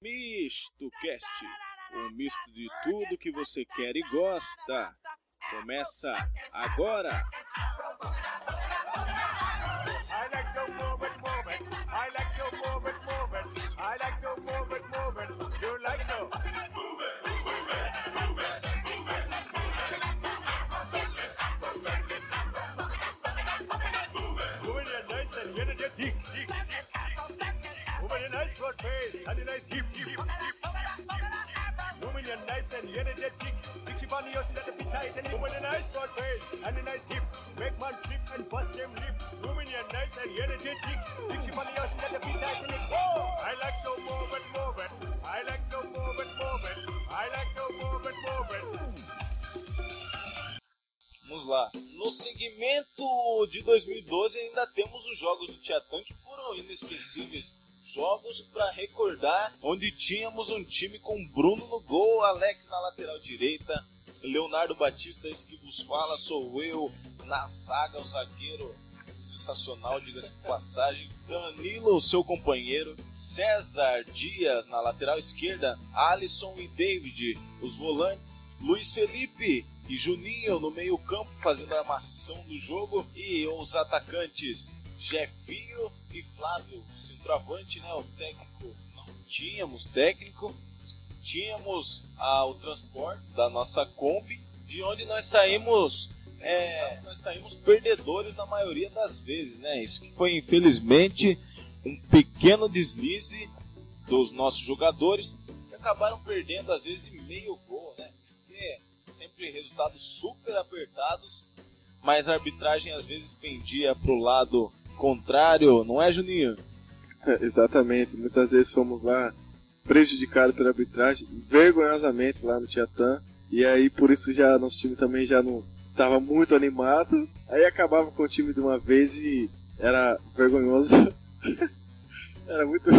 Misto Cast, um misto de tudo que você quer e gosta. Começa agora. I like to move it, move it. I like to move it, move it. I like to move it, move it. You like to nice and broad face and a nice hip, hip, hip, hip. Moving your nice and energetic. Big ship on the ocean that be tight and moving a nice broad face and a nice hip. Make man flip and bust them lip. Moving your nice and energetic. Big ship on the ocean that be tight and it. Whoa! I like to move it, move it. I like to move it, move it. I like to move it, move it. Vamos lá. No segmento de 2012 ainda temos os jogos do Tietan que foram inesquecíveis. Jogos para recordar, onde tínhamos um time com Bruno no gol, Alex na lateral direita, Leonardo Batista, esse que vos fala, sou eu, na zaga, o zagueiro sensacional, diga-se de passagem, Danilo, seu companheiro, César Dias na lateral esquerda, Alisson e David, os volantes, Luiz Felipe e Juninho no meio-campo fazendo a armação do jogo e os atacantes Jefinho e Flávio, centroavante, né, o técnico não tínhamos técnico, tínhamos ah, o transporte da nossa Kombi, de onde nós saímos é, nós saímos perdedores na maioria das vezes, né? Isso que foi infelizmente um pequeno deslize dos nossos jogadores que acabaram perdendo às vezes de meio gol, né? Porque sempre resultados super apertados, mas a arbitragem às vezes pendia pro lado contrário, não é, Juninho? Exatamente, muitas vezes fomos lá prejudicados pela arbitragem, vergonhosamente lá no Tietã, e aí por isso já nosso time também já não estava muito animado, aí acabava com o time de uma vez e era vergonhoso. era muito.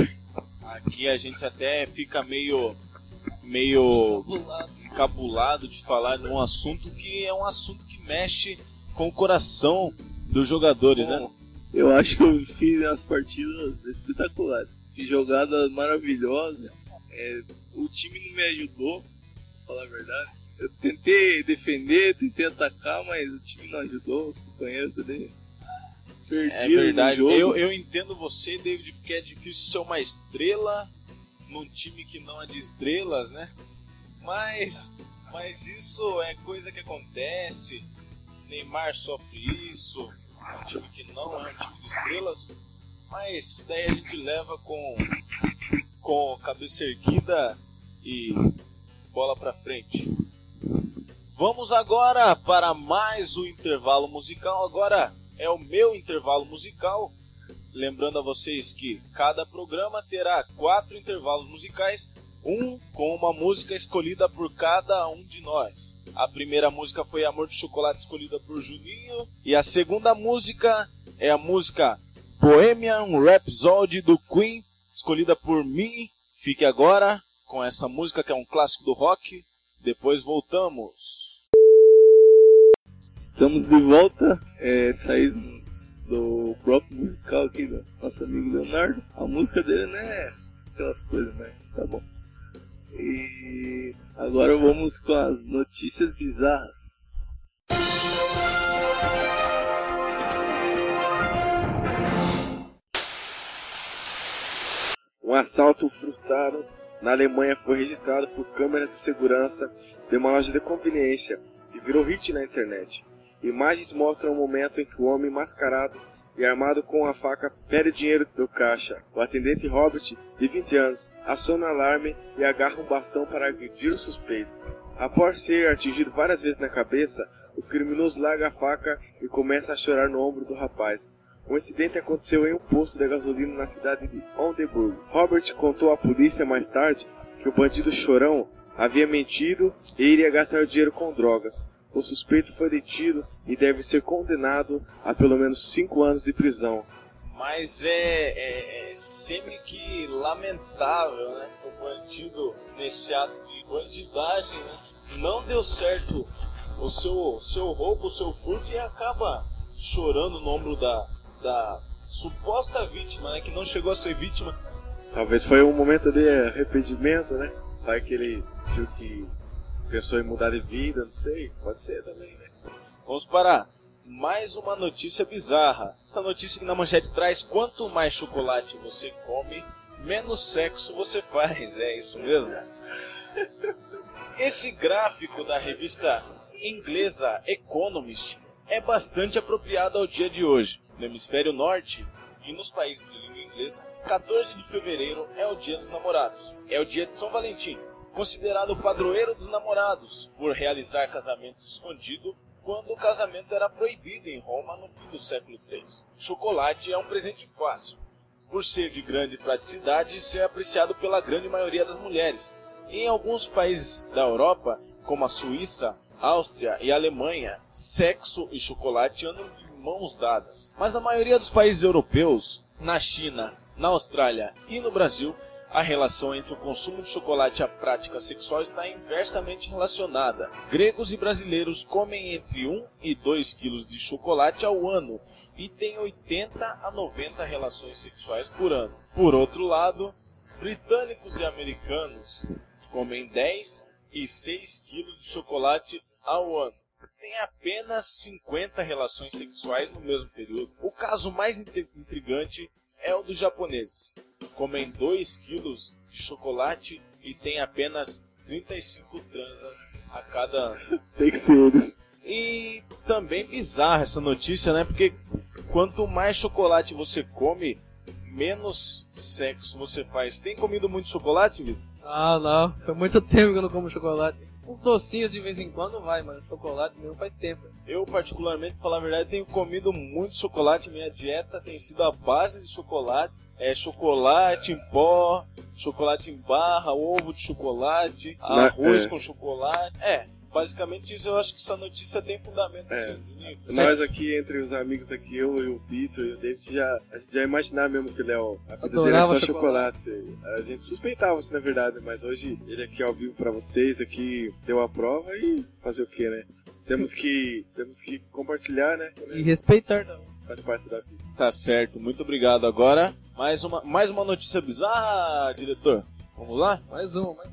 Aqui a gente até fica meio meio encabulado de falar num assunto que é um assunto que mexe com o coração dos jogadores, né? Eu acho que eu fiz umas partidas espetaculares. Fiz jogadas maravilhosas. É, o time não me ajudou, pra falar a verdade. Eu tentei defender, tentei atacar, mas o time não ajudou, os companheiros também. É verdade. Eu, eu entendo você, David, porque é difícil ser uma estrela num time que não é de estrelas, né? Mas, mas isso é coisa que acontece. Neymar sofre isso. Um time que não é um time de estrelas. Mas daí a gente leva com, com cabeça erguida e bola pra frente. Vamos agora para mais um intervalo musical. Agora é o meu intervalo musical. Lembrando a vocês que cada programa terá quatro intervalos musicais, um com uma música escolhida por cada um de nós. A primeira música foi Amor de Chocolate, escolhida por Juninho, e a segunda música é a música Bohemian Rhapsody do Queen, escolhida por mim. Fique agora com essa música que é um clássico do rock. Depois voltamos. Estamos de volta, é, saímos do próprio musical aqui do nosso amigo Leonardo. A música dele não é aquelas coisas, né? Tá bom. E agora vamos com as notícias bizarras. Um assalto frustrado na Alemanha foi registrado por câmeras de segurança de uma loja de conveniência e virou hit na internet. Imagens mostram o momento em que o homem mascarado e armado com a faca pede dinheiro do caixa. O atendente Robert, de 20 anos, aciona alarme e agarra um bastão para agredir o suspeito. Após ser atingido várias vezes na cabeça, o criminoso larga a faca e começa a chorar no ombro do rapaz. O incidente aconteceu em um posto de gasolina na cidade de Oldenburg. Robert contou à polícia mais tarde que o bandido chorão havia mentido e iria gastar o dinheiro com drogas. O suspeito foi detido e deve ser condenado a pelo menos 5 anos de prisão. Mas é, é, é sempre que lamentável, né? O bandido, nesse ato de bandidagem, né? Não deu certo o seu, seu roubo, o seu furto e acaba chorando no ombro da, da suposta vítima, né? Que não chegou a ser vítima. Talvez foi um momento de arrependimento, né? Sabe que ele viu que pensou em mudar de vida, não sei. Pode ser também, né? Vamos para mais uma notícia bizarra. Essa notícia que na manchete traz: quanto mais chocolate você come, menos sexo você faz. É isso mesmo? Esse gráfico da revista inglesa Economist é bastante apropriado ao dia de hoje. No hemisfério norte e nos países de língua inglesa, 14 de fevereiro é o dia dos namorados. É o dia de São Valentim, considerado padroeiro dos namorados, por realizar casamentos escondidos quando o casamento era proibido em Roma no fim do século III. Chocolate é um presente fácil, por ser de grande praticidade e ser apreciado pela grande maioria das mulheres. Em alguns países da Europa, como a Suíça, Áustria e Alemanha, sexo e chocolate andam de mãos dadas. Mas na maioria dos países europeus, na China, na Austrália e no Brasil, a relação entre o consumo de chocolate e a prática sexual está inversamente relacionada. Gregos e brasileiros comem entre 1 e 2 quilos de chocolate ao ano e têm 80 a 90 relações sexuais por ano. Por outro lado, britânicos e americanos comem 10 e 6 quilos de chocolate ao ano. Tem apenas 50 relações sexuais no mesmo período. O caso mais intrigante é o dos japoneses. Comem 2 quilos de chocolate e tem apenas 35 transas a cada ano. Tem que ser eles. E também bizarra essa notícia, né? Porque quanto mais chocolate você come, menos sexo você faz. Tem comido muito chocolate, Vitor? Ah, não. Foi muito tempo que eu não como chocolate. Uns docinhos de vez em quando vai, mas chocolate mesmo faz tempo. Eu, particularmente, pra falar a verdade, tenho comido muito chocolate. Minha dieta tem sido a base de chocolate. É chocolate em pó, chocolate em barra, ovo de chocolate, arroz é. com chocolate. É, basicamente isso. Eu acho que essa notícia tem fundamento, É. sim. Nico. Nós aqui, entre os amigos aqui, eu e o Vitor e o David, já, a gente já imaginava mesmo que o Léo, a vida dele é só chocolate. A gente suspeitava isso na verdade, mas hoje ele aqui ao vivo pra vocês, aqui deu a prova e fazer o que, né? Temos que, temos que compartilhar, né? E respeitar também. Faz parte da vida. Tá certo, muito obrigado. Agora, mais uma, mais uma notícia bizarra, diretor. Vamos lá? Mais uma, mais